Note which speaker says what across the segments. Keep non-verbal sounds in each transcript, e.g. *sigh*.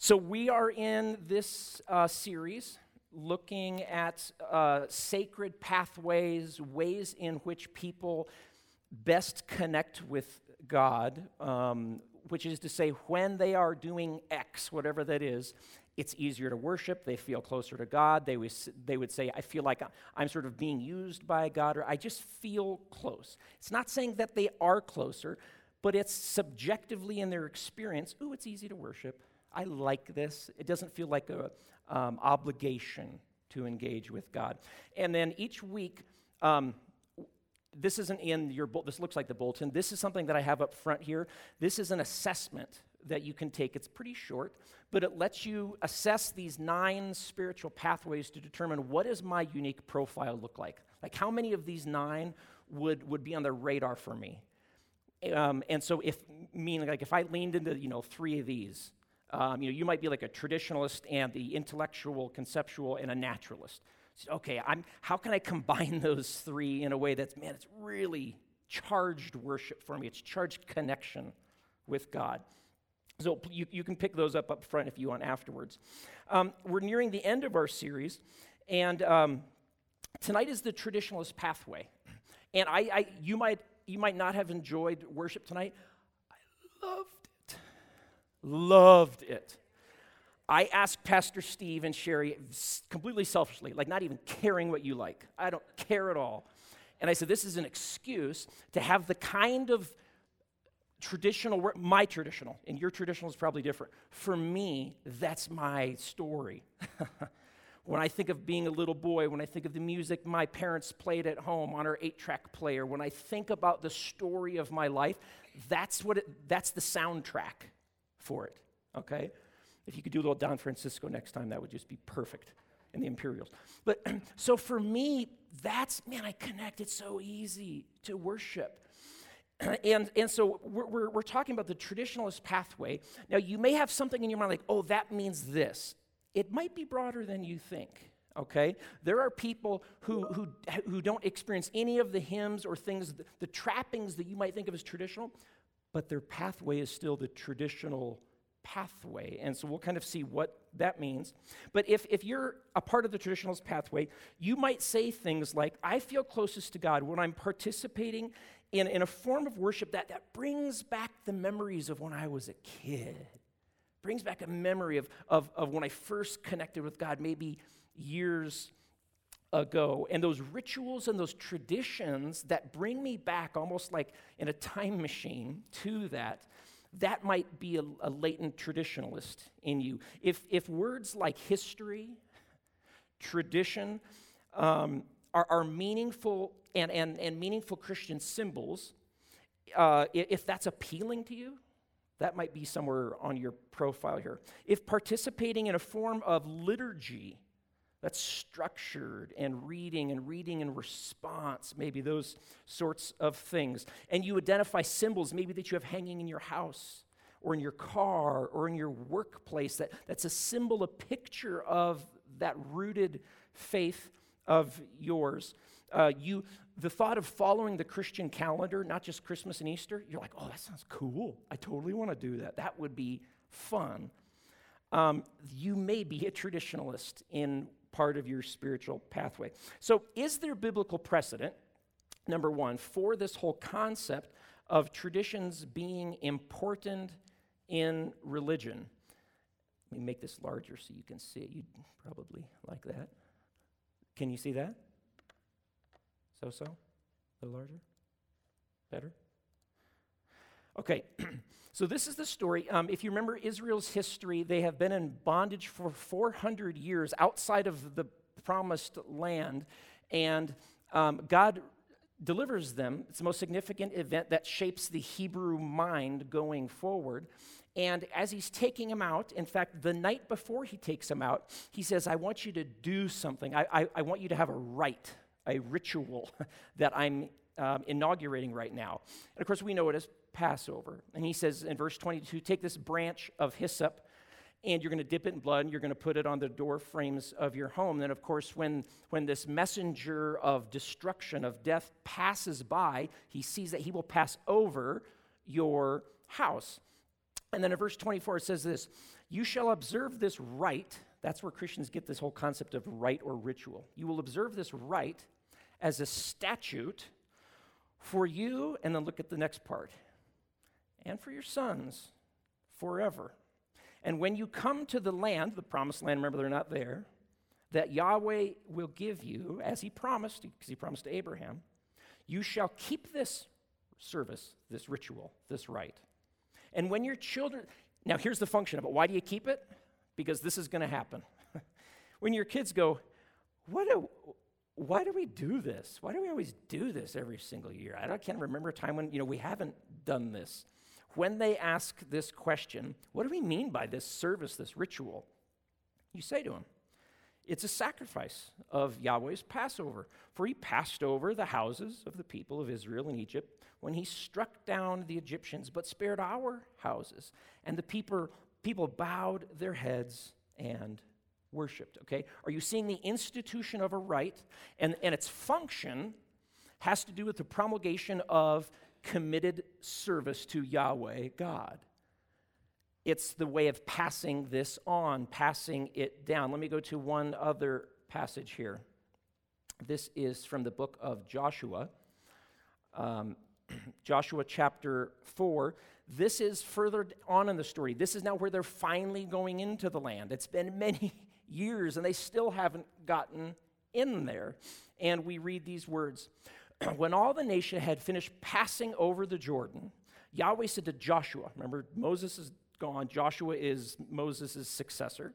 Speaker 1: So, we are in this uh, series looking at uh, sacred pathways, ways in which people best connect with God, um, which is to say, when they are doing X, whatever that is, it's easier to worship. They feel closer to God. They, was, they would say, I feel like I'm sort of being used by God, or I just feel close. It's not saying that they are closer, but it's subjectively in their experience, ooh, it's easy to worship. I like this. It doesn't feel like a um, obligation to engage with God. And then each week, um, this isn't in your this looks like the bulletin. This is something that i have up front here. This is an assessment that you can take. It's pretty short but it lets you assess these nine spiritual pathways to determine what does my unique profile look like? Like how many of these nine would would be on the radar for me? Um, and so if meaning like if i leaned into you know three of these um, you know, you might be like a traditionalist and the intellectual, conceptual, and a naturalist. So, okay, I'm, how can I combine *laughs* those three in a way that's, man, it's really charged worship for me? It's charged connection with God. So you, you can pick those up up front if you want afterwards. Um, we're nearing the end of our series, and um, tonight is the traditionalist pathway. And I, I, you, might, you might not have enjoyed worship tonight. Loved it. I asked Pastor Steve and Sherry completely selfishly, like not even caring what you like. I don't care at all. And I said, This is an excuse to have the kind of traditional, my traditional, and your traditional is probably different. For me, that's my story. *laughs* when I think of being a little boy, when I think of the music my parents played at home on our eight track player, when I think about the story of my life, that's, what it, that's the soundtrack for it, okay? If you could do a little Don Francisco next time, that would just be perfect in the Imperials. But *clears throat* so for me, that's, man, I connect. It's so easy to worship. *clears throat* And, and so we're, we're, we're talking about the traditionalist pathway. Now, you may have something in your mind like, oh, that means this. It might be broader than you think okay? There are people who, who, who don't experience any of the hymns or things, the trappings that you might think of as traditional, but their pathway is still the traditional pathway. And so we'll kind of see what that means. But if, if you're a part of the traditionalist pathway, you might say things like, I feel closest to God when I'm participating in, in a form of worship that, that brings back the memories of when I was a kid, brings back a memory of, of, of when I first connected with God, maybe years ago. And those rituals and those traditions that bring me back almost like in a time machine to that, that might be a, a latent traditionalist in you. If, if words like history, tradition, um, are, are meaningful and, and, and meaningful Christian symbols, uh, if that's appealing to you, that might be somewhere on your profile here. If participating in a form of liturgy that's structured and reading and reading in response, maybe those sorts of things. And you identify symbols maybe that you have hanging in your house or in your car or in your workplace that, that's a symbol, a picture of that rooted faith of yours. Uh, you, the thought of following the Christian calendar, not just Christmas and Easter, you're like, oh, that sounds cool. I totally want to do that. That would be fun. Um, you may be a traditionalist in part of your spiritual pathway. So, is there biblical precedent, number one, for this whole concept of traditions being important in religion? Let me make this larger so you can see it. You'd probably like that. Can you see that? So so? A little larger? Better? Okay, *clears throat* so this is the story. Um, if you remember Israel's history, they have been in bondage for 400 years outside of the promised land, and um, God delivers them. It's the most significant event that shapes the Hebrew mind going forward. And as he's taking them out, in fact, the night before he takes them out, he says, I want you to do something. I, I, I want you to have a rite, a ritual *laughs* that I'm um, inaugurating right now. And of course, we know it as Passover. And he says in verse 22 take this branch of hyssop and you're going to dip it in blood and you're going to put it on the door frames of your home. Then, of course, when, when this messenger of destruction, of death passes by, he sees that he will pass over your house. And then in verse 24, it says this You shall observe this rite. That's where Christians get this whole concept of rite or ritual. You will observe this rite as a statute for you, and then look at the next part, and for your sons forever. And when you come to the land, the promised land, remember they're not there, that Yahweh will give you, as he promised, because he promised to Abraham, you shall keep this service, this ritual, this rite. And when your children, now here's the function of it. Why do you keep it? Because this is going to happen. *laughs* when your kids go, what do, why do we do this? Why do we always do this every single year? I can't remember a time when you know we haven't done this. When they ask this question, what do we mean by this service, this ritual? You say to them, it's a sacrifice of Yahweh's Passover, for he passed over the houses of the people of Israel in Egypt when he struck down the Egyptians, but spared our houses. And the people, people bowed their heads and worshiped. Okay? Are you seeing the institution of a rite? And, and its function has to do with the promulgation of committed service to Yahweh God. It's the way of passing this on, passing it down. Let me go to one other passage here. This is from the book of Joshua, um, *clears throat* Joshua chapter 4. This is further on in the story. This is now where they're finally going into the land. It's been many *laughs* years and they still haven't gotten in there. And we read these words *clears throat* When all the nation had finished passing over the Jordan, Yahweh said to Joshua, remember, Moses is gone, Joshua is Moses' successor.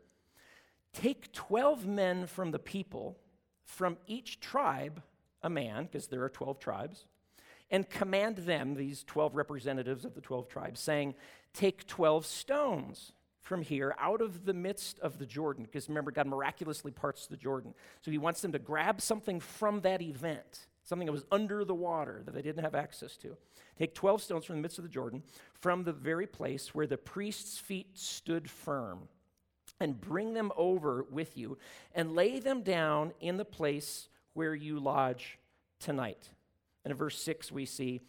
Speaker 1: Take 12 men from the people, from each tribe, a man, because there are 12 tribes, and command them, these 12 representatives of the 12 tribes, saying, Take 12 stones from here out of the midst of the Jordan, because remember, God miraculously parts the Jordan. So he wants them to grab something from that event, something that was under the water that they didn't have access to. Take 12 stones from the midst of the Jordan, from the very place where the priest's feet stood firm, and bring them over with you, and lay them down in the place where you lodge tonight. And in verse 6, we see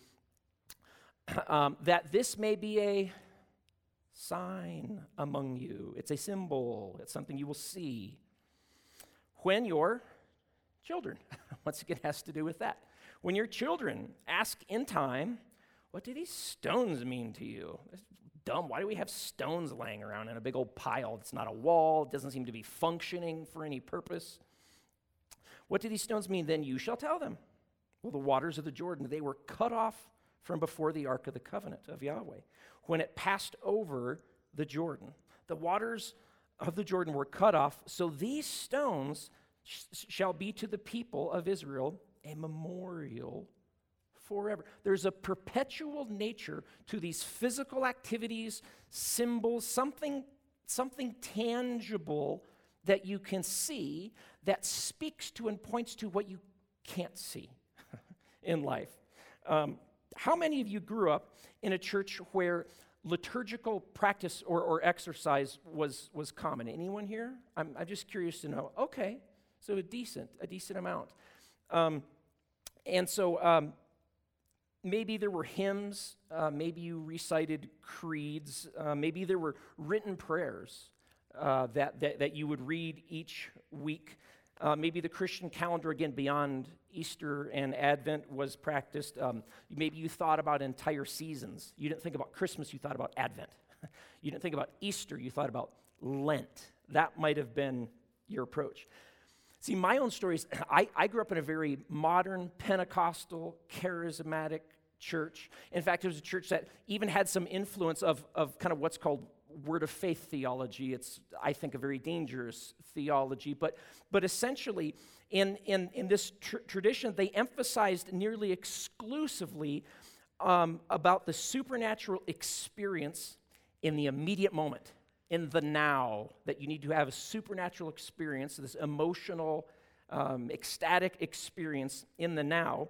Speaker 1: *clears throat* um, that this may be a sign among you. It's a symbol, it's something you will see when your children, *laughs* once again, *laughs* has to do with that. When your children ask in time, what do these stones mean to you? That's dumb. Why do we have stones laying around in a big old pile? It's not a wall, it doesn't seem to be functioning for any purpose. What do these stones mean? Then you shall tell them. Well, the waters of the Jordan, they were cut off from before the ark of the covenant of Yahweh when it passed over the Jordan. The waters of the Jordan were cut off, so these stones shall be to the people of Israel a memorial forever. There's a perpetual nature to these physical activities, symbols, something, something tangible that you can see that speaks to and points to what you can't see *laughs* in life. Um, how many of you grew up in a church where liturgical practice or, or exercise was, was common? Anyone here? I'm, I'm just curious to know. Okay, so a decent, a decent amount. Um, and so um, maybe there were hymns, uh, maybe you recited creeds, uh, maybe there were written prayers uh, that, that, that you would read each week. Uh, maybe the Christian calendar, again, beyond Easter and Advent, was practiced. Um, maybe you thought about entire seasons. You didn't think about Christmas, you thought about Advent. *laughs* you didn't think about Easter, you thought about Lent. That might have been your approach. See, my own story is *clears throat* I, I grew up in a very modern, Pentecostal, charismatic church. In fact, it was a church that even had some influence of, of kind of what's called word of faith theology. It's, I think, a very dangerous theology. But, but essentially, in, in, in this tr- tradition, they emphasized nearly exclusively um, about the supernatural experience in the immediate moment, in the now, that you need to have a supernatural experience, this emotional, um, ecstatic experience in the now.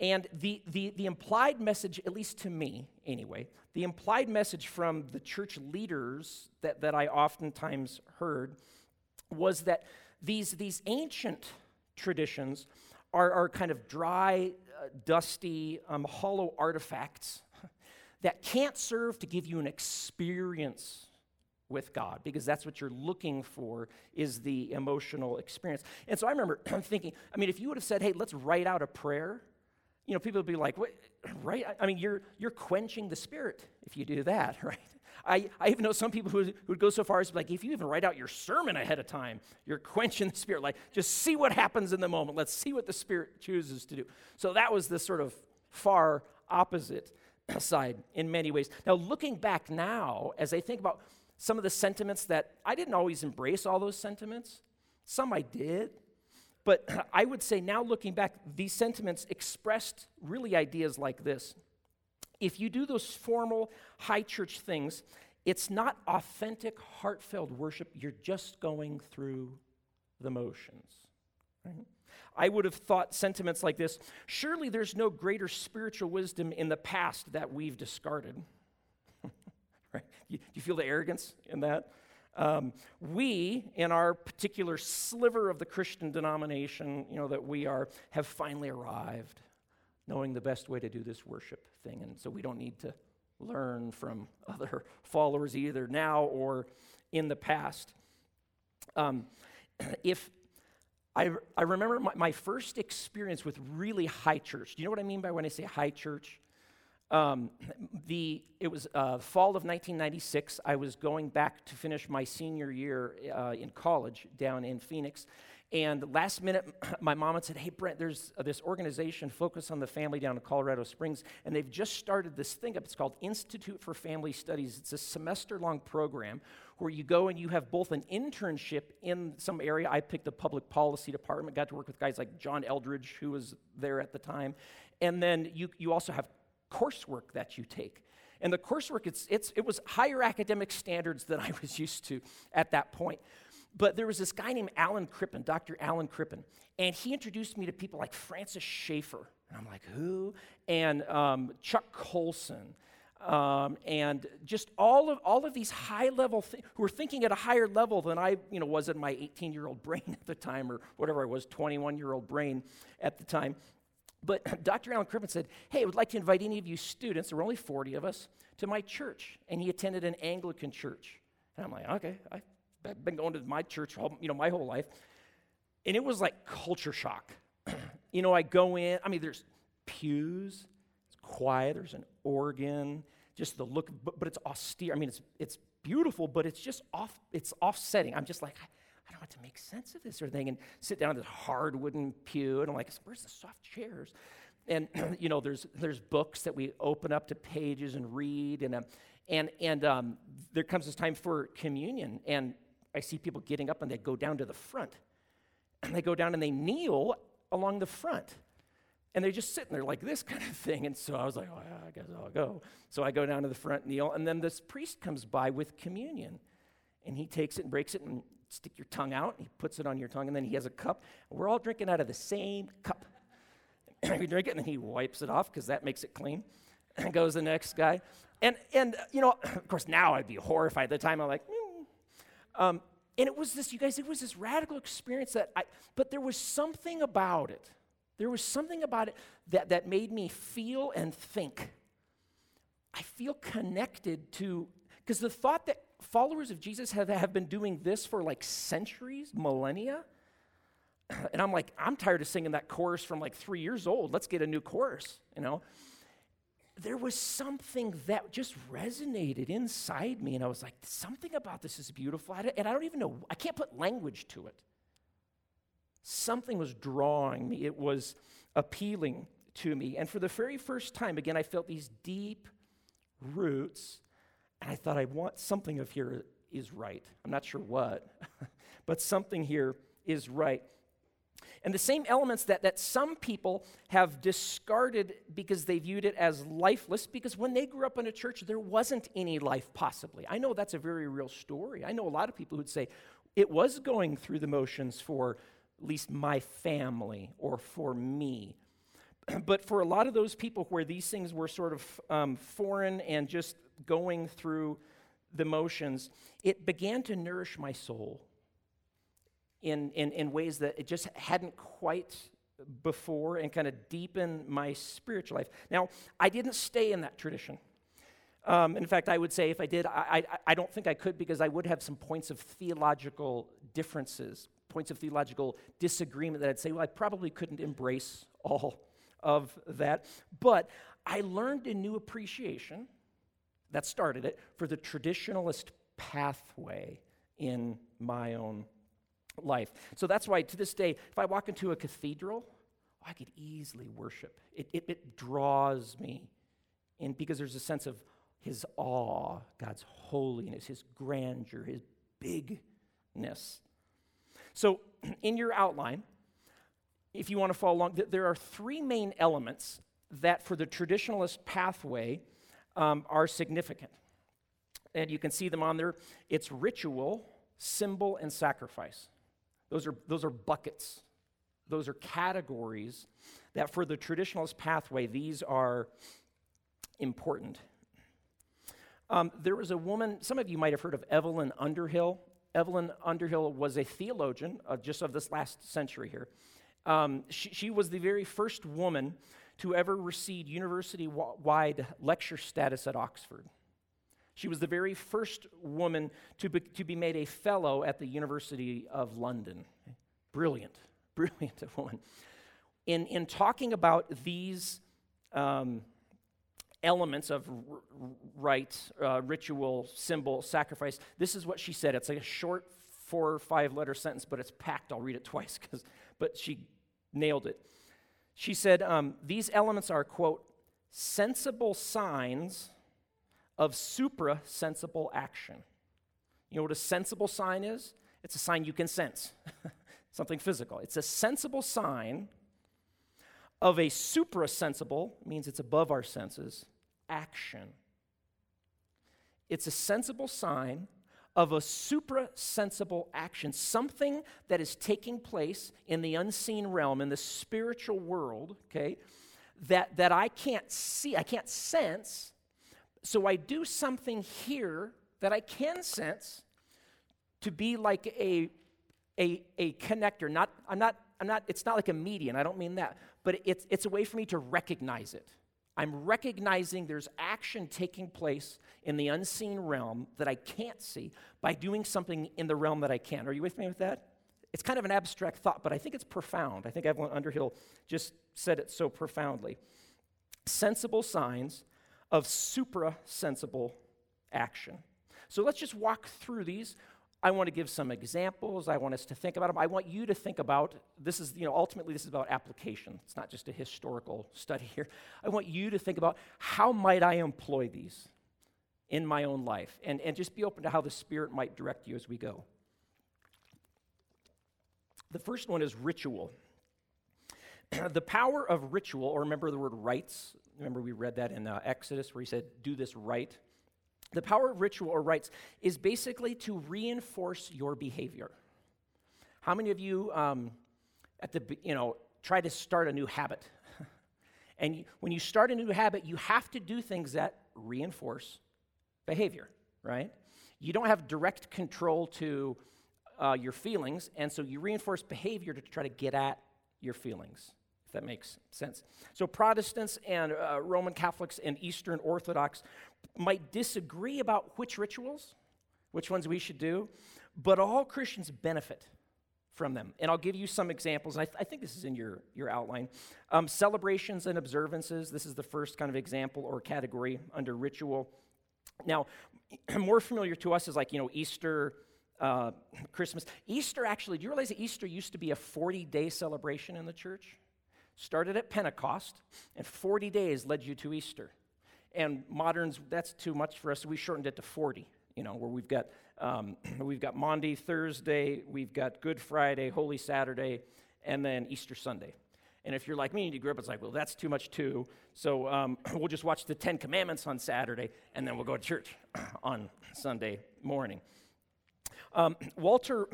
Speaker 1: And the, the, the implied message, at least to me anyway, the implied message from the church leaders that, that I oftentimes heard was that these, these ancient traditions are, are kind of dry, uh, dusty, um, hollow artifacts *laughs* that can't serve to give you an experience with God because that's what you're looking for is the emotional experience. And so I remember *clears throat* thinking, I mean, if you would have said, hey, let's write out a prayer, you know, people would be like, what, right? I mean, you're, you're quenching the spirit if you do that, *laughs* right? I, I even know some people who would go so far as like, if you even write out your sermon ahead of time, you're quenching the spirit. Like, just see what happens in the moment. Let's see what the spirit chooses to do. So that was the sort of far opposite *clears throat* side in many ways. Now, looking back now, as I think about some of the sentiments that I didn't always embrace all those sentiments, some I did. But *clears throat* I would say now looking back, these sentiments expressed really ideas like this. If you do those formal high church things, it's not authentic, heartfelt worship. You're just going through the motions. Right? I would have thought sentiments like this surely there's no greater spiritual wisdom in the past that we've discarded. You, you, feel the arrogance in that? Um, we, in our particular sliver of the Christian denomination, you know, that we are, have finally arrived, knowing the best way to do this worship thing. And so we don't need to learn from *laughs* other followers either now or in the past. Um, *clears throat* if I, I remember my, my, first experience with really high church. Do you know what I mean by when I say high church? Um, the, it was uh, fall of 1996. I was going back to finish my senior year uh, in college down in Phoenix. And last minute, *clears throat* my mom had said, Hey, Brent, there's uh, this organization, Focus on the Family, down in Colorado Springs, and they've just started this thing up. It's called Institute for Family Studies. It's a semester long program where you go and you have both an internship in some area. I picked the public policy department, got to work with guys like John Eldredge, who was there at the time. And then you, you also have coursework that you take. And the coursework, it's, it's, it was higher academic standards than *laughs* I was used to at that point. But there was this guy named Alan Crippen, Dr. Alan Crippen, and he introduced me to people like Francis Schaeffer. And I'm like, who? And um, Chuck Colson. Um, and just all of, all of these high level th- who were thinking at a higher level than I you know, was in my 18 year old brain *laughs* at the time, or whatever I was, 21 year old brain at the time. But *clears throat* Dr. Alan Crippen said, Hey, I would like to invite any of you students, there were only 40 of us, to my church. And he attended an Anglican church. And I'm like, Okay, I've been going to my church all, you know, my whole life. And it was like culture shock. *clears throat* you know, I go in, I mean, there's pews, it's quiet, there's an organ, just the look, but, but it's austere. I mean, it's, it's beautiful, but it's just off, it's offsetting. I'm just like, I, don't have to make sense of this sort of thing and sit down in this hard wooden pew. And I'm like, where's the soft chairs? And, *clears throat* you know, there's, there's books that we open up to pages and read. And, um, and, and um, there comes this time for communion. And I see people getting up and they go down to the front. And *clears throat* they go down and they kneel along the front. And they're just sitting there like this *laughs* kind of thing. And so I was like, oh, yeah, I guess I'll go. So I go down to the front, kneel, and then this priest comes by with communion. And he takes it and breaks it and stick your tongue out. He puts it on your tongue, and then he has a cup. We're all drinking out of the same cup. *clears throat* we drink it, and he wipes it off because that makes it clean. *clears throat* And goes the next guy. And, and you know, *clears throat* of course, now I'd be horrified. At the time, I'm like, mm. um, and it was this, you guys, it was this radical experience that I, but there was something about it. There was something about it that, that made me feel and think. I feel connected to, because the thought that followers of Jesus have, have been doing this for like centuries, millennia. *clears throat* And I'm like, I'm tired of singing that chorus from like three years old. Let's get a new chorus, you know? There was something that just resonated inside me, and I was like, something about this is beautiful. And I don't even know, I can't put language to it. Something was drawing me, it was appealing to me. And for the very first time, again, I felt these deep roots and I thought, I want something of here is right. I'm not sure what, *laughs* but something here is right. And the same elements that, that some people have discarded because they viewed it as lifeless, because when they grew up in a church, there wasn't any life possibly. I know that's a very real story. I know a lot of people who'd say it was going through the motions for at least my family or for me. *clears throat* But for a lot of those people where these things were sort of um, foreign and just going through the motions, it began to nourish my soul in, in, in ways that it just hadn't quite before and kind of deepen my spiritual life. Now, I didn't stay in that tradition. Um, in fact, I would say if I did, I, I, I don't think I could because I would have some points of theological differences, points of theological disagreement that I'd say, well, I probably couldn't embrace all of that. But I learned a new appreciation that started it for the traditionalist pathway in my own life. So that's why to this day, if I walk into a cathedral, I could easily worship. It, it, it draws me in because there's a sense of his awe, God's holiness, his grandeur, his bigness. So, *clears throat* in your outline, if you want to follow along, there are three main elements that for the traditionalist pathway um, are significant. And you can see them on there. It's ritual, symbol, and sacrifice. Those are, those are buckets, those are categories that for the traditionalist pathway, these are important. Um, there was a woman, some of you might have heard of Evelyn Underhill. Evelyn Underhill was a theologian uh, just of this last century here. Um, she, she, was the very first woman to ever receive university wide lecture status at Oxford. She was the very first woman to be, to be made a fellow at the University of London. Brilliant, *laughs* brilliant woman. In, in talking about these um, elements of r- rite, uh, ritual, symbol, sacrifice, this is what she said. It's like a short four or five letter sentence, but it's packed. I'll read it twice, but she nailed it. She said, um, These elements are, quote, sensible signs of supra sensible action. You know what a sensible sign is? It's a sign you can sense, *laughs* something physical. It's a sensible sign of a supra sensible, means it's above our senses, action. It's a sensible sign of a supra sensible action, something that is taking place in the unseen realm, in the spiritual world, okay, that, that I can't see, I can't sense, so I do something here that I can sense to be like a, a, a connector. Not, I'm not, I'm not, it's not like a median, I don't mean that, but it's, it's a way for me to recognize it. I'm recognizing there's action taking place in the unseen realm that I can't see by doing something in the realm that I can. Are you with me with that? It's kind of an abstract thought, but I think it's profound. I think Evelyn Underhill just said it so profoundly. Sensible signs of supra sensible action. So let's just walk through these. I want to give some examples. I want us to think about them. I want you to think about this is, you know, ultimately this is about application. It's not just a historical study here. I want you to think about how might I employ these in my own life and, and just be open to how the Spirit might direct you as we go. The first one is ritual. *clears throat* the power of ritual, or remember the word rites, Remember, we read that in uh, Exodus where he said, Do this right. The power of ritual or rites is basically to reinforce your behavior. How many of you, um, at the, you know, try to start a new habit? *laughs* and when you start a new habit, you have to do things that reinforce behavior, right? You don't have direct control to uh, your feelings, and so you reinforce behavior to try to get at your feelings that makes sense. So, Protestants and uh, Roman Catholics and Eastern Orthodox might disagree about which rituals, which ones we should do, but all Christians benefit from them. And I'll give you some examples. I, th- I think this is in your, your outline. Um, celebrations and observances. This is the first kind of example or category under ritual. Now, *clears throat* more familiar to us is like, you know, Easter, uh, Christmas. Easter, actually, do you realize that Easter used to be a 40 day celebration in the church? Started at Pentecost, and 40 days led you to Easter. And moderns, that's too much for us, we shortened it to 40, you know, where we've got, um, *clears throat* we've got Maundy, Thursday, we've got Good Friday, Holy Saturday, and then Easter Sunday. And if you're like me and you grew up, it's like, well, that's too much too. So um, *clears throat* we'll just watch the Ten Commandments on Saturday, and then we'll go to church *clears throat* on Sunday morning. Um, Walter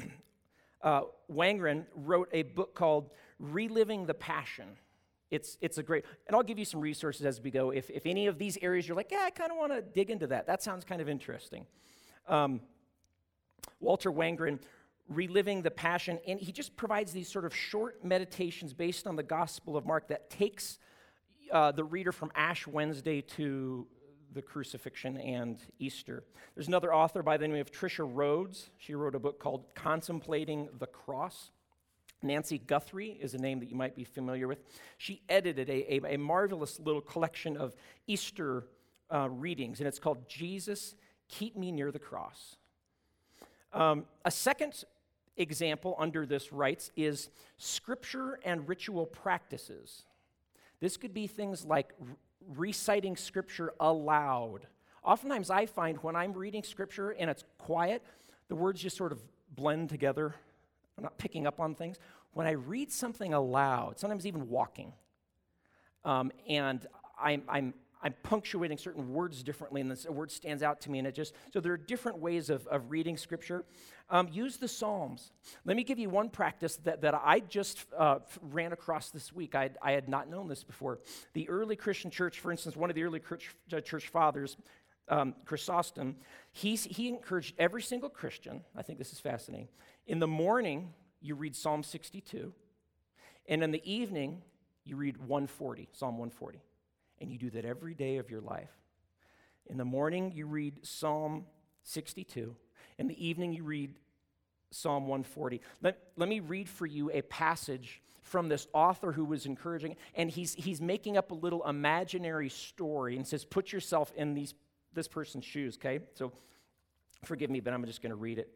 Speaker 1: uh, Wangerin wrote a book called Reliving the Passion. It's, it's a great, and I'll give you some resources as we go. If, if any of these areas you're like, yeah, I kind of want to dig into that, that sounds kind of interesting. Um, Walter Wangerin, Reliving the Passion, and he just provides these sort of short meditations based on the Gospel of Mark that takes uh, the reader from Ash Wednesday to the crucifixion and Easter. There's another author by the name of Tricia Rhodes. She wrote a book called Contemplating the Cross. Nancy Guthrie is a name that you might be familiar with. She edited a, a, a marvelous little collection of Easter uh, readings, and it's called Jesus, Keep Me Near the Cross. Um, a second example under this rites is scripture and ritual practices. This could be things like reciting scripture aloud. Oftentimes, I find when I'm reading scripture and it's quiet, the words just sort of blend together. I'm not picking up on things. When I read something aloud, sometimes even walking, um, and I'm, I'm I'm punctuating certain words differently, and this word stands out to me. And it just, so there are different ways of, of reading scripture. Um, use the Psalms. Let me give you one practice that, that I just uh, ran across this week. I, I had not known this before. The early Christian church, for instance, one of the early church, church fathers, um, Chrysostom, he's, he encouraged every single Christian, I think this is fascinating. In the morning, you read Psalm 62, and in the evening, you read 140, Psalm 140 and you do that every day of your life. In the morning, you read Psalm 62. In the evening, you read Psalm 140. Let, let me read for you a passage from this author who was encouraging, and he's, he's making up a little imaginary story and says, Put yourself in these, this person's shoes, okay? So forgive me, but I'm just going to read it.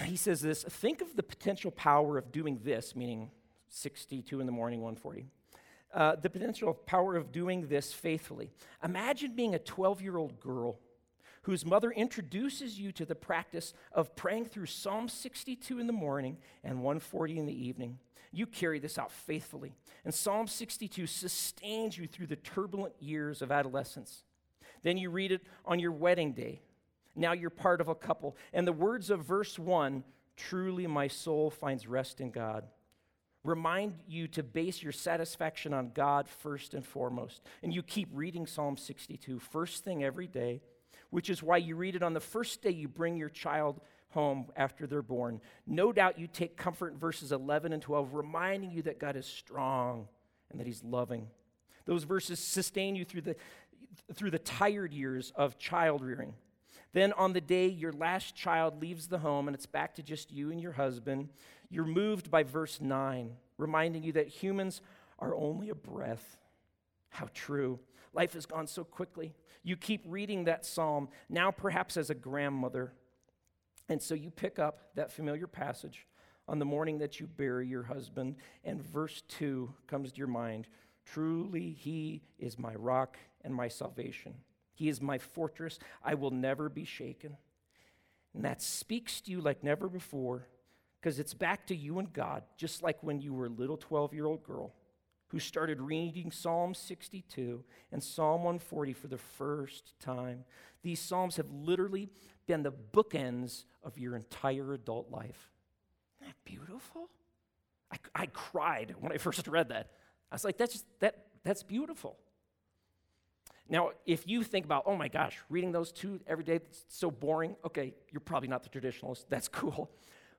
Speaker 1: *clears throat* he says this Think of the potential power of doing this, meaning 62 in the morning, 140 uh, the potential power of doing this faithfully. Imagine being a 12 year old girl whose mother introduces you to the practice of praying through Psalm 62 in the morning and 140 in the evening. You carry this out faithfully, and Psalm 62 sustains you through the turbulent years of adolescence. Then you read it on your wedding day. Now you're part of a couple, and the words of verse 1 truly my soul finds rest in God remind you to base your satisfaction on God first and foremost. And you keep reading Psalm 62 first thing every day, which is why you read it on the first day you bring your child home after they're born. No doubt you take comfort in verses 11 and 12, reminding you that God is strong and that He's loving. Those verses sustain you through the, through the tired years of child rearing. Then, on the day your last child leaves the home and it's back to just you and your husband, you're moved by verse 9, reminding you that humans are only a breath. How true. Life has gone so quickly. You keep reading that psalm, now perhaps as a grandmother. And so you pick up that familiar passage on the morning that you bury your husband, and verse 2 comes to your mind Truly, he is my rock and my salvation. He is my fortress. I will never be shaken. And that speaks to you like never before because it's back to you and God, just like when you were a little 12 year old girl who started reading Psalm 62 and Psalm 140 for the first time. These Psalms have literally been the bookends of your entire adult life. Isn't that beautiful? I, I cried when I *laughs* first read that. I was like, that's, just, that, that's beautiful. Now, if you think about, oh my gosh, reading those two every day, it's so boring, okay, you're probably not the traditionalist. *laughs* That's cool.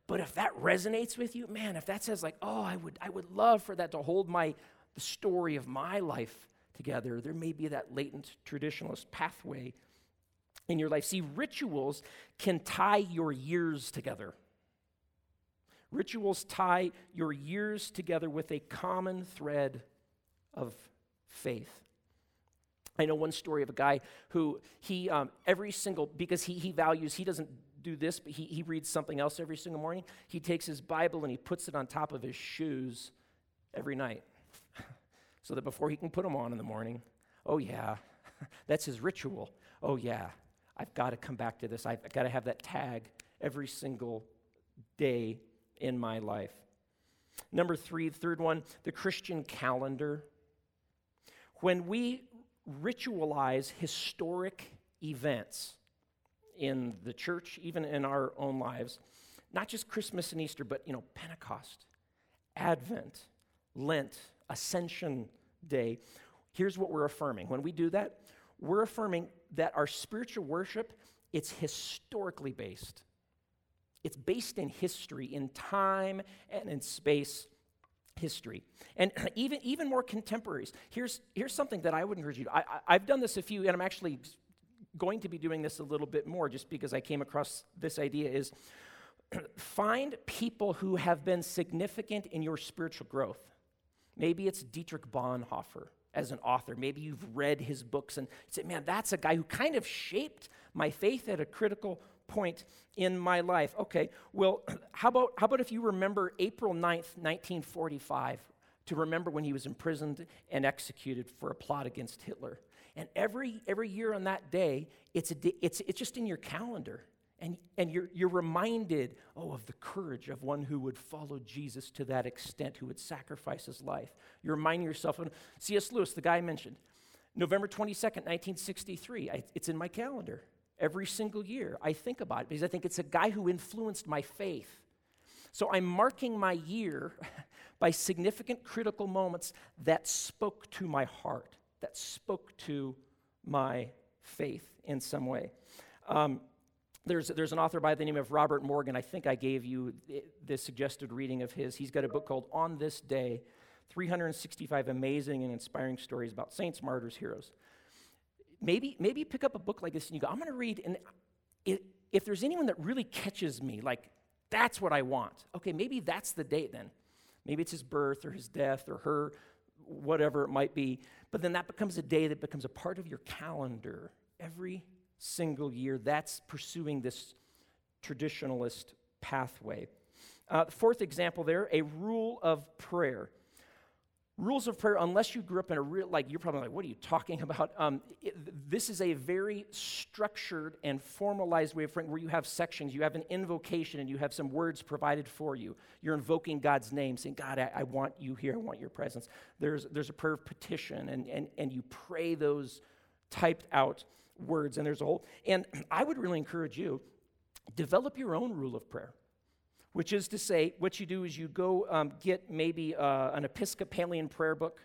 Speaker 1: But if that resonates with you, man, if that says like, oh, I would, I would love for that to hold my the story of my life together, there may be that latent traditionalist pathway in your life. See, rituals can tie your years together. Rituals tie your years together with a common thread of faith. I know one story of a guy who he, um, every single, because he, he values, he doesn't do this, but he, he reads something else every single morning. He takes his Bible and he puts it on top of his shoes every night *laughs* so that before he can put them on in the morning, oh, yeah, *laughs* that's his ritual. Oh, yeah, I've got to come back to this. I've got to have that tag every single day in my life. Number three, third one, the Christian calendar. When we ritualize historic events in the church, even in our own lives, not just Christmas and Easter, but you know, Pentecost, Advent, Lent, Ascension Day. Here's what we're affirming. When we do that, we're affirming that our spiritual worship, it's historically based. It's based in history, in time and in space. History. And *clears throat* even, even more contemporaries. Here's, here's something that I would encourage you to. I, I, I've done this a few, and I'm actually going to be doing this a little bit more just because I came across this idea is *clears throat* find people who have been significant in your spiritual growth. Maybe it's Dietrich Bonhoeffer as an author. Maybe you've read his books and say, man, that's a guy who kind of shaped my faith at a critical point in my life. Okay, well, *clears throat* how about, how about if you remember April 9th, 1945, to remember when he was imprisoned and executed for a plot against Hitler? And every, every year on that day, it's, a, it's, it's just in your calendar. And, and you're, you're reminded, oh, of the courage of one who would follow Jesus to that extent, who would sacrifice his life. You're reminding yourself of C.S. Lewis, the guy I mentioned, November 22nd, 1963. I, it's in my calendar. Every single year, I think about it because I think it's a guy who influenced my faith. So I'm marking my year *laughs* by significant critical moments that spoke to my heart, that spoke to my faith in some way. Um, there's, there's an author by the name of Robert Morgan. I think I gave you this suggested reading of his. He's got a book called On This Day 365 Amazing and Inspiring Stories about Saints, Martyrs, Heroes. Maybe, maybe pick up a book like this and you go, I'm going to read, and if there's anyone that really catches me, like, that's what I want, okay, maybe that's the date then. Maybe it's his birth or his death or her, whatever it might be. But then that becomes a day that becomes a part of your calendar every single year. That's pursuing this traditionalist pathway. Uh, fourth example there a rule of prayer. Rules of prayer, unless you grew up in a real, like, you're probably like, what are you talking *laughs* about? Um, it, this is a very structured and formalized way of praying where you have sections, you have an invocation, and you have some words provided for you. You're invoking God's name, saying, God, I, I want you here, I want your presence. There's, there's a prayer of petition, and, and, and you pray those typed out words, and there's a whole. And *clears throat* I would really encourage you develop your own rule of prayer, which is to say, what you do is you go um, get maybe uh, an Episcopalian prayer book,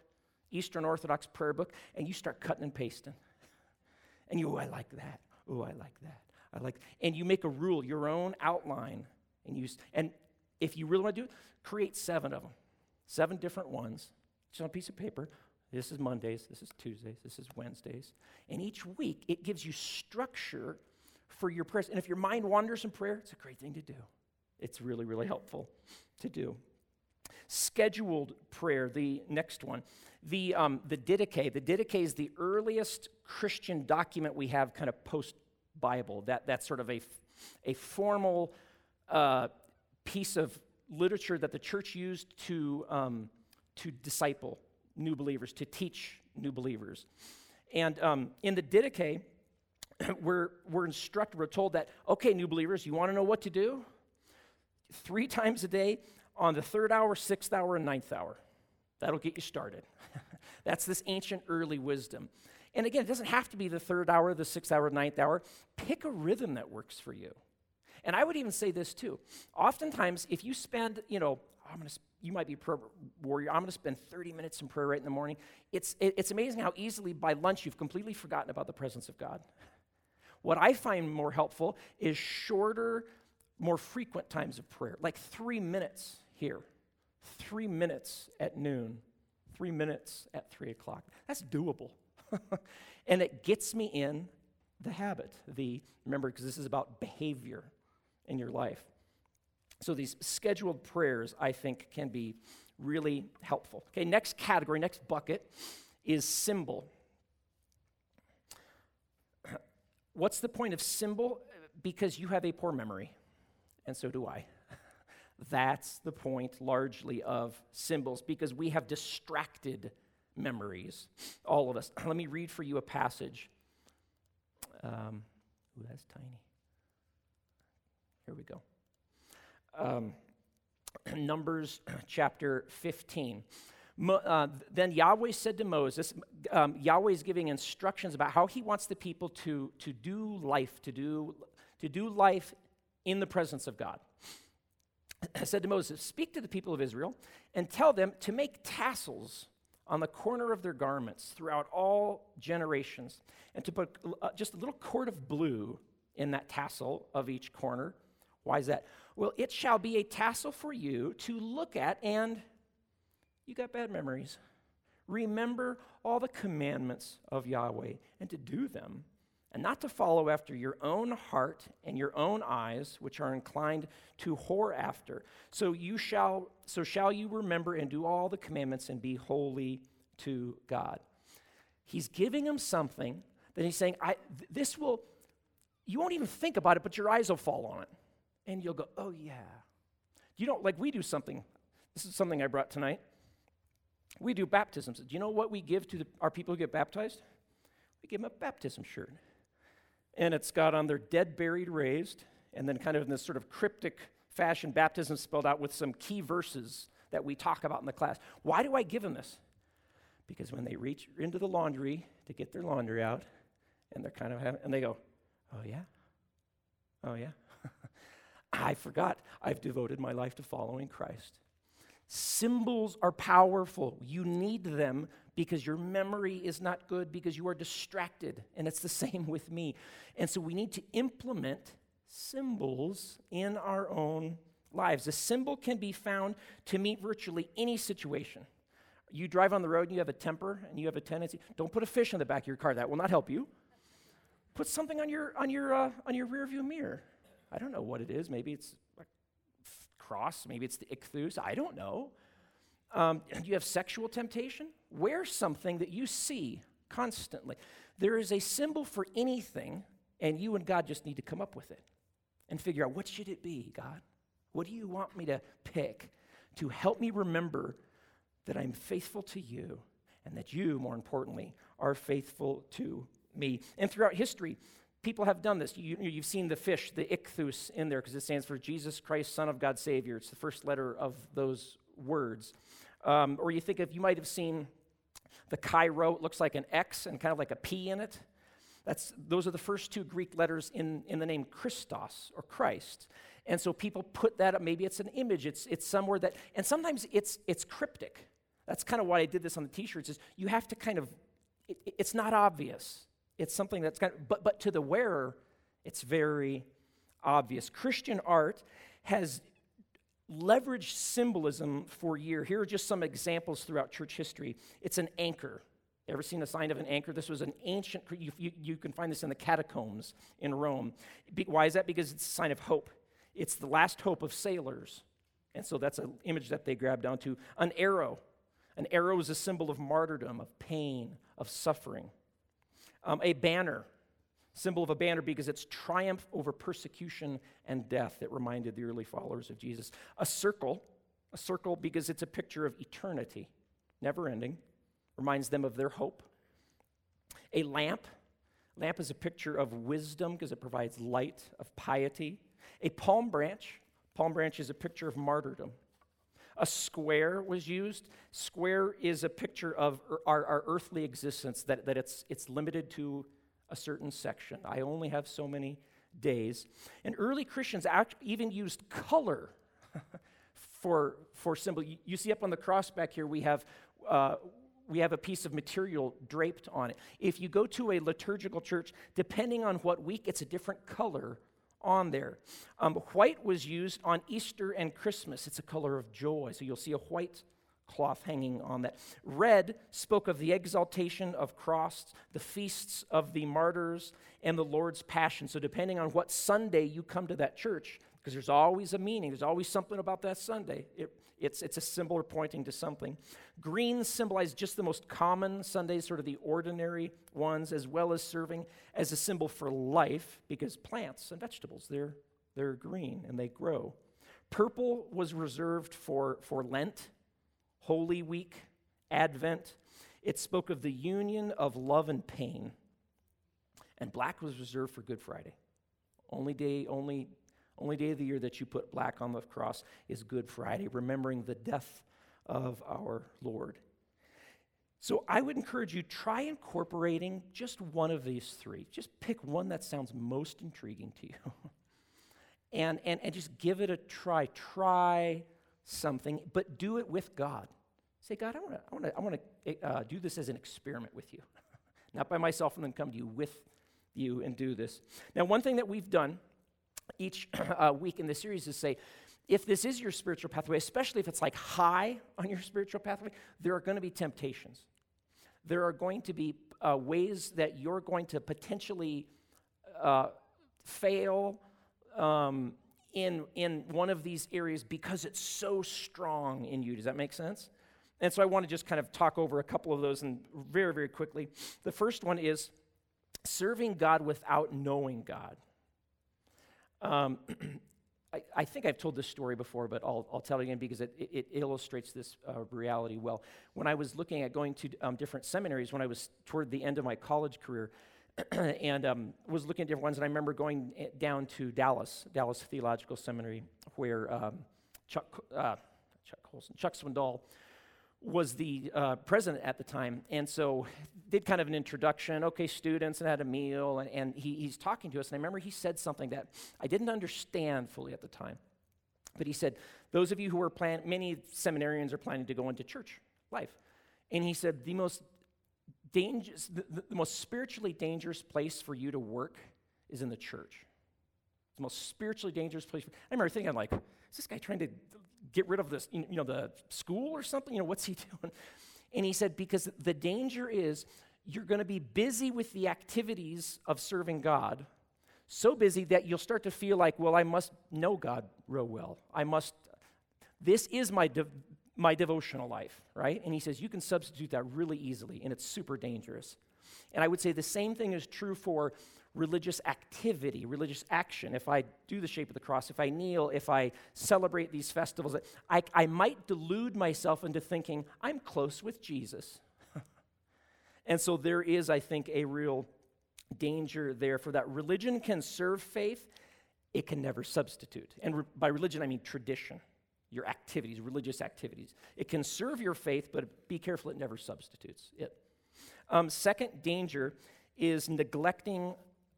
Speaker 1: Eastern Orthodox prayer book, and you start cutting and pasting. And you, oh, I like that. Oh, I like that. I like, and you make a rule, your own outline, and use, and if you really want to do it, create seven of them, seven different ones, just on a piece of paper. This is Mondays, this is Tuesdays, this is Wednesdays. And each week, it gives you structure for your prayers. And if your mind wanders in prayer, it's a great thing to do. It's really, really helpful to do. Scheduled prayer, the next one. The, um, the Didache. The Didache is the earliest Christian document we have kind of post Bible. That, that's sort of a, a formal uh, piece of literature that the church used to, um, to disciple new believers, to teach new believers. And um, in the Didache, *clears throat* we're, we're instructed, we're told that, okay, new believers, you want to know what to do? Three times a day on the third hour, sixth hour, and ninth hour. That'll get you started. *laughs* That's this ancient early wisdom. And again, it doesn't have to be the third hour, the sixth hour, ninth hour. Pick a rhythm that works for you. And I would even say this too. Oftentimes, if you spend, you know, I'm to you might be a prayer warrior. I'm going to spend 30 minutes in prayer right in the morning. It's, it, it's amazing how easily by lunch you've completely forgotten about the presence of God. *laughs* What I find more helpful is shorter, more frequent times of prayer, like three minutes here, three minutes at noon, three minutes at three o'clock. That's doable. *laughs* and it gets me in the habit. The remember, because this is about behavior in your life. So these scheduled prayers, I think, can be really helpful. Okay, next category, next bucket is symbol. *clears throat* What's the point of symbol? Because you have a poor memory, and so do I. *laughs* That's the point largely of symbols, because we have distracted memories, all of us. *sniffs* Let me read for you a passage. Um, ooh, that's tiny. Here we go um, *clears throat* Numbers *clears throat* chapter 15. Mo, uh, then Yahweh said to Moses, um, Yahweh is giving instructions about how he wants the people to, to do life, to do, to do life in the presence of God. I *clears throat* said to Moses, Speak to the people of Israel and tell them to make tassels on the corner of their garments throughout all generations, and to put uh, just a little cord of blue in that tassel of each corner. Why is that? Well, it shall be a tassel for you to look at and you got bad memories. Remember all the commandments of Yahweh and to do them, and not to follow after your own heart and your own eyes, which are inclined to whore after. So you shall so shall you remember and do all the commandments and be holy to God. He's giving him something that he's saying, I, this will, you won't even think about it, but your eyes will fall on it. And you'll go, oh, yeah. You know, like we do something. This is something I brought tonight. We do baptisms. Do you know what we give to the, our people who get baptized? We give them a baptism shirt. And it's got on their dead, buried, raised, and then kind of in this sort of cryptic fashion, baptism spelled out with some key verses that we talk about in the class. Why do I give them this? Because when they reach into the laundry to get their laundry out, and they're kind of having, and they go, oh yeah? Oh yeah? *laughs* I forgot. I've devoted my life to following Christ. Symbols are powerful. You need them because your memory is not good, because you are distracted. And it's the *laughs* same with me. And so we need to implement symbols in our own lives. A symbol can be found to meet virtually any situation. You drive on the road and you have a temper and you have a tendency, don't put a fish in the back of your car. That will not help you. Put something on your, on your, uh, on your rear view mirror. I don't know what it is. Maybe it's cross. Maybe it's the ichthus. I don't know. Um, *clears throat* do you have sexual temptation? Wear something that you see constantly. There is a symbol for anything, and you and God just need to come up with it and figure out what should it be, God? What do you want me to pick to help me remember that I'm faithful to you and that you, more importantly, are faithful to me. And throughout history, people have done this. You, have seen the fish, the ichthus, in there because it stands for Jesus Christ, Son of God, Savior. It's the first letter of those words. Um, or you think of, you might have seen the chi rho, it looks like an X and kind of like a P in it. That's, those are the first two Greek letters in, in the name Christos or Christ. And so people put that up. Maybe it's an image, it's, it's somewhere that, and sometimes it's, it's cryptic. That's kind of why I did this on the t shirts, is you have to kind of, it, it's not obvious. It's something that's kind of, but, but to the wearer, it's very obvious. Christian art has leveraged symbolism for years. Here are just some examples throughout church history. It's an anchor. Ever seen a sign of an anchor? This was an ancient, you, you, you can find this in the catacombs in Rome. Be, why is that? Because it's a sign of hope. It's the last hope of sailors. And so that's an image that they grabbed onto. An arrow. An arrow is a symbol of martyrdom, of pain, of suffering. Um, a banner, symbol of a banner because it's triumph over persecution and death that reminded the early followers of Jesus. A circle, a circle because it's a picture of eternity, never ending, reminds them of their hope. A lamp, lamp is a picture of wisdom because it provides light, of piety. A palm branch, palm branch is a picture of martyrdom. A square was used. Square is a picture of our, our earthly existence, that, that it's, it's limited to a certain section. I only have so many days. And early Christians even used color *laughs* for, for symbol. You, you, see up on the cross back here, we have, uh, we have a piece of material draped on it. If you go to a liturgical church, depending on what week, it's a different color on there. Um, white was used on Easter and Christmas. It's a color of joy. So you'll see a white cloth hanging on that. Red spoke of the exaltation of cross, the feasts of the martyrs, and the Lord's passion. So depending on what Sunday you come to that church, because there's always a meaning, there's always something about that Sunday. It, it's, it's a symbol or pointing to something. Green symbolized just the most common Sundays, sort of the ordinary ones, as well as serving as a symbol for life, because plants and vegetables, they're, they're green and they grow. Purple was reserved for, for Lent, Holy Week, Advent. It spoke of the union of love and pain. And black was reserved for Good Friday. Only day, only only day of the year that you put black on the cross is Good Friday, remembering the death of our Lord. So I would encourage you try incorporating just one of these three. Just pick one that sounds most intriguing to you. *laughs* and, and, and just give it a try. Try something, but do it with God. Say, God, I want to I wanna, I wanna, uh, do this as an experiment with you. *laughs* Not by myself, and then come to you with you and do this. Now, one thing that we've done each *clears throat* uh, week in the series is say, if this is your spiritual pathway, especially if it's like high *laughs* on your spiritual pathway, there are going to be temptations. There are going to be uh, ways that you're going to potentially uh, fail um, in, in one of these areas because it's so strong in you. Does that make sense? And so I want to just kind of talk over a couple of those and very, very quickly. The first one is serving God without knowing God. Um, *clears throat* I, I, think I've told this story before, but I'll, I'll tell it again because it, it, illustrates this uh, reality well. When I was looking at going to um, different seminaries, when I was toward the end of my college career, *clears throat* and um, was looking at different ones, and I remember going eh, down to Dallas, Dallas Theological Seminary, where um, Chuck, uh, Chuck Colson, Chuck Swindoll was the uh, president at the time, and so did kind of an introduction. Okay, students, and had a meal, and, and he, he's talking to us. And I remember he said something that I didn't understand fully at the time, but he said, "Those of you who are planning, many seminarians are planning to go into church life," and he said the most dangerous, the, the most spiritually dangerous place for you to work is in the church. the most spiritually dangerous place. I remember thinking, like, is this guy trying to get rid of this, you know, the school or something? You know, what's he *laughs* doing? And he said, because the danger is you're going to be busy with the activities of serving God, so busy that you'll start to feel like, well, I must know God real well. I must, this is my, de- my devotional life, right? And he says, you can substitute that really easily, and it's super dangerous. And I would say the same thing is true for religious activity, religious action. If I do the shape of the cross, if I kneel, if I celebrate these festivals, I, I might delude myself into thinking, I'm close with Jesus. *laughs* and so there is, I think, a real danger there for that. Religion can serve faith, it can never substitute. And re- by religion, I mean tradition, your activities, religious activities. It can serve your faith, but be careful, it never substitutes it. Um, second danger is neglecting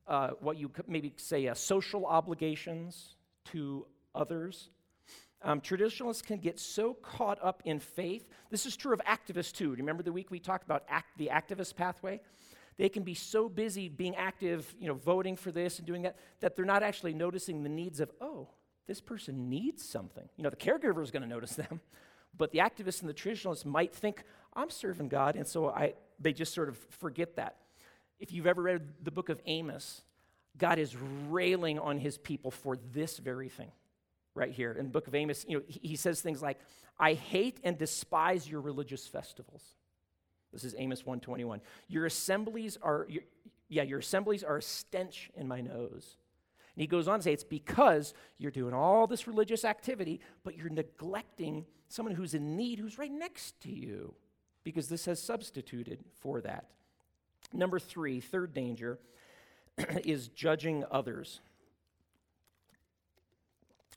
Speaker 1: uh, what you could maybe say uh, social obligations to others. Um, traditionalists can get so caught up in faith. This is true of activists too. Remember the week we talked about act, the activist pathway? They can be so busy being active, you know, voting for this and doing that, that they're not actually noticing the needs of, oh, this person needs something. You know, the caregiver is going to notice *laughs* them, but the activists and the traditionalists might think, I'm serving God, and so I, they just sort of forget that. If you've ever read the book of Amos, God is railing on his people for this very thing right here in the book of Amos. You know, he, says things like, I hate and despise your religious festivals. This is Amos 121. Your assemblies are, your, yeah, your assemblies are a stench in my nose. And he goes on to say, it's because you're doing all this religious activity, but you're neglecting someone who's in need who's right next to you, because this has substituted for that. Number three, third danger, *clears throat* is judging others.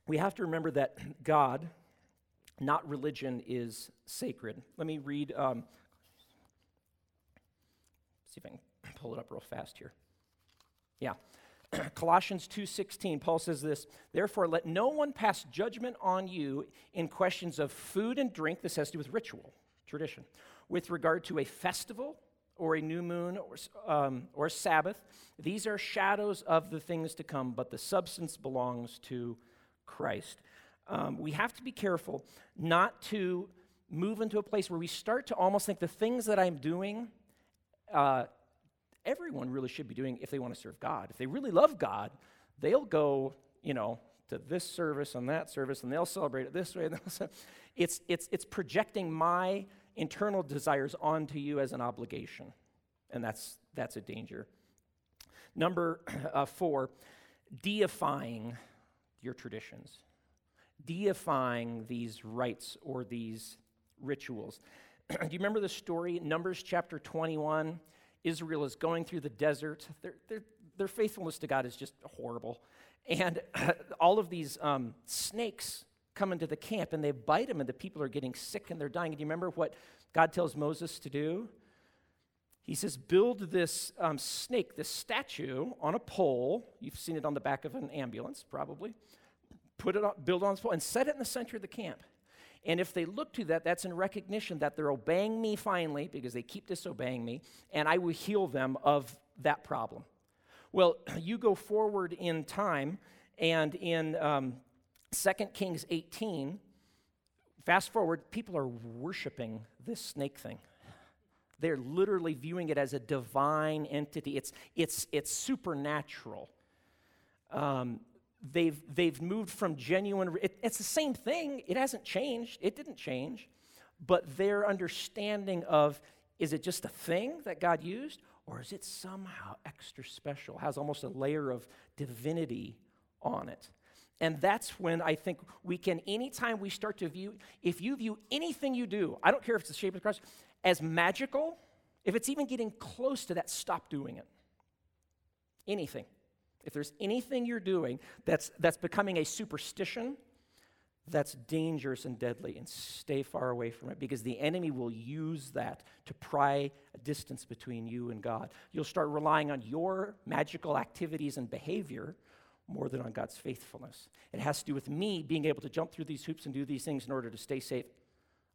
Speaker 1: We have to remember that *clears throat* God, not religion, is sacred. Let me read, um, see if I can *clears throat* pull it up real fast here. Yeah. Colossians 2:16 Paul says this, therefore let no one pass judgment on you in questions of food and drink this has to do with ritual, tradition, with regard to a festival or a new moon or, um, or Sabbath. These are shadows of the things to come, but the substance belongs to Christ. Um, we have to be careful not to move into a place where we start to almost think the things that I'm doing, uh, everyone really should be doing if they want to serve God. If they really love God, they'll go, you know, to this service and that service, and they'll celebrate it this way. And *laughs* it's, it's, it's projecting my internal desires onto you as an obligation. And that's, that's a danger. Number *clears throat* uh, four, deifying your traditions, deifying these rites or these rituals. *clears throat* Do you remember the story, Numbers chapter 21? Israel is going through the desert. Their, their, their faithfulness to God is just horrible. And *clears throat* all of these um, snakes come into the camp and they bite them, and the people are getting sick and they're dying. And do you remember what God tells Moses to do? He says, Build this um, snake, this statue, on a pole. You've seen it on the back of an ambulance, probably. Put it on, build on this pole, and set it in the center of the camp. And if they look to that, that's in recognition that they're obeying me finally, because they keep disobeying me, and I will heal them of that problem. Well, *clears throat* you go forward in time, And in um, 2 Kings 18, fast forward, people are worshiping this snake thing. They're literally viewing it as a divine entity. It's, it's, it's supernatural. Um, they've, they've moved from genuine, it, it's the same thing. It hasn't changed. It didn't change. But their understanding of is it just a thing that God used, or is it somehow extra special, has almost a layer of divinity on it? And that's when I think we can, anytime we start to view, if you view anything you do, I don't care if it's the shape of the cross, as magical, if it's even getting close to that, stop doing it. Anything. If there's anything you're doing that's, that's becoming a superstition, that's dangerous and deadly, and stay far away from it because the enemy will use that to pry a distance between you and God. You'll start relying on your magical activities and behavior more than on God's faithfulness. It has to do with me being able to jump through these hoops and do these things in order to stay safe.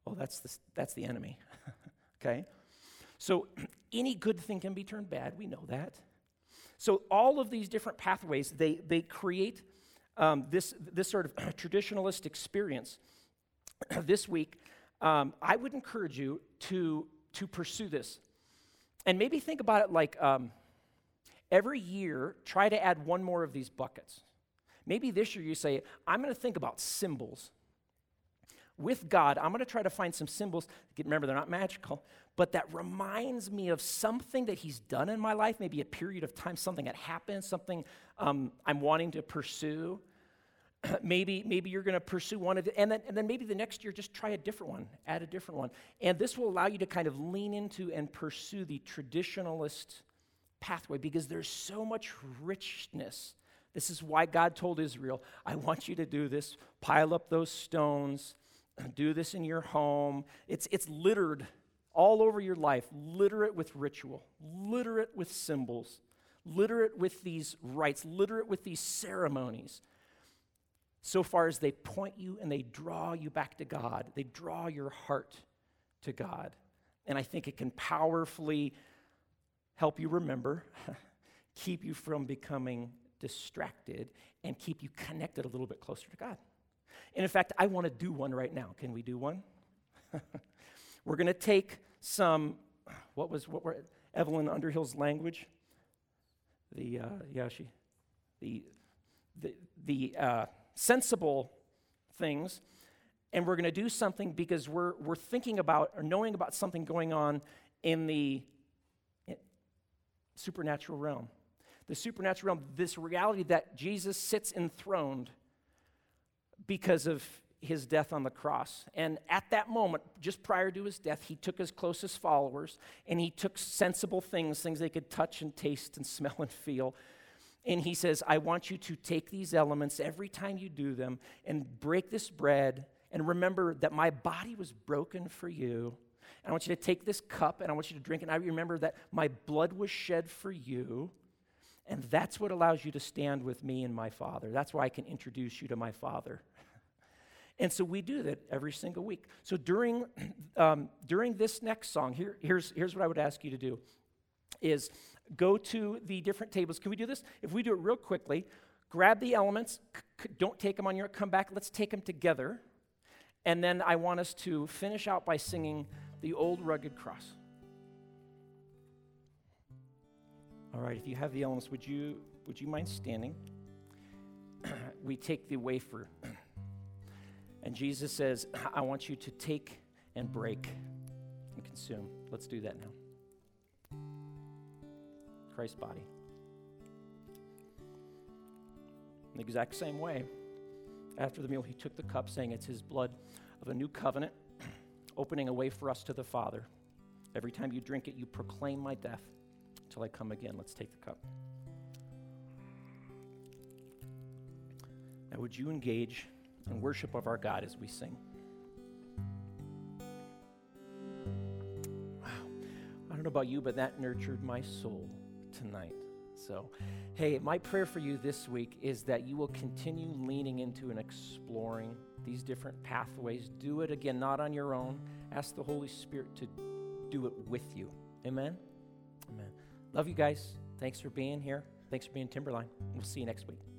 Speaker 1: Well, that's the, that's the enemy. *laughs* okay? So *clears throat* any good thing can be turned bad. We know that. So all of these different pathways, they, they create um, this, this sort of *clears throat* traditionalist experience. *clears throat* this week, um, I would encourage you to, to pursue this. And maybe think about it like um, every year, try to add one more of these buckets. Maybe this year you say, I'm going to think about symbols with God, I'm going to try to find some symbols. Remember, they're not magical, but that reminds me of something that He's done in my life, maybe a period of time, something that happened, something um, I'm wanting to pursue. *clears throat* maybe, maybe you're going to pursue one of it, and then, and then maybe the next year just try a different one, add a different one. And this will allow you to kind of lean into and pursue the traditionalist pathway because there's so much richness. This is why God told Israel, I want you to do this, pile up those stones *clears throat* do this in your home. It's, it's littered all over your life, litter it with ritual, litter it with symbols, litter it with these rites, litter it with these ceremonies. So far as they point you and they draw you back to God, they draw your heart to God. And I think it can powerfully help you remember, *laughs* keep you from becoming distracted, and keep you connected a little bit closer to God. And in fact, I want to do one right now. Can we do one? *laughs* We're going to take some, *sighs* what was, what were Evelyn Underhill's language? The, uh, yeah, she, the, the, the uh, sensible things, and we're going to do something because we're, we're thinking about or knowing about something going on in the supernatural realm. The supernatural realm, this reality that Jesus sits enthroned because of his death on the cross. And at that moment, just prior to his death, he took his closest followers and he took sensible things, things they could touch and taste and *laughs* smell and feel. And he says, I want you to take these elements every time you do them and break this bread and remember that my body was broken for you. And I want you to take this cup and I want you to drink. And I remember that my blood was shed for you. And that's what allows you to stand with me and my Father. That's why I can introduce you to my Father. *laughs* And so we do that every single week. So during, *clears throat* um, during this next song, here, here's, here's what I would ask you to do is go to the different tables. Can we do this? If we do it real quickly, grab the elements, c- don't take them on your, come back, let's take them together. And then I want us to finish out by singing the old rugged cross. All right, if you have the elements, would you, would you mind standing? *clears throat* we take the wafer. *clears throat* And Jesus says, I want you to take and break and consume. Let's do that now. Christ's body. In the exact same way, after the meal, he took the cup, saying, It's his blood of a new covenant, opening a way for us to the Father. Every time you drink it, you proclaim my death until I come again. Let's take the cup. Now, would you engage in worship of our God as we sing. Wow. I don't know about you, but that nurtured my soul tonight. So, hey, my prayer for you this week is that you will continue leaning into and exploring these different pathways. Do it again, not on your own. Ask the Holy Spirit to do it with you. Amen? Amen. Love you guys. Thanks for being here. Thanks for being Timberline. We'll see you next week.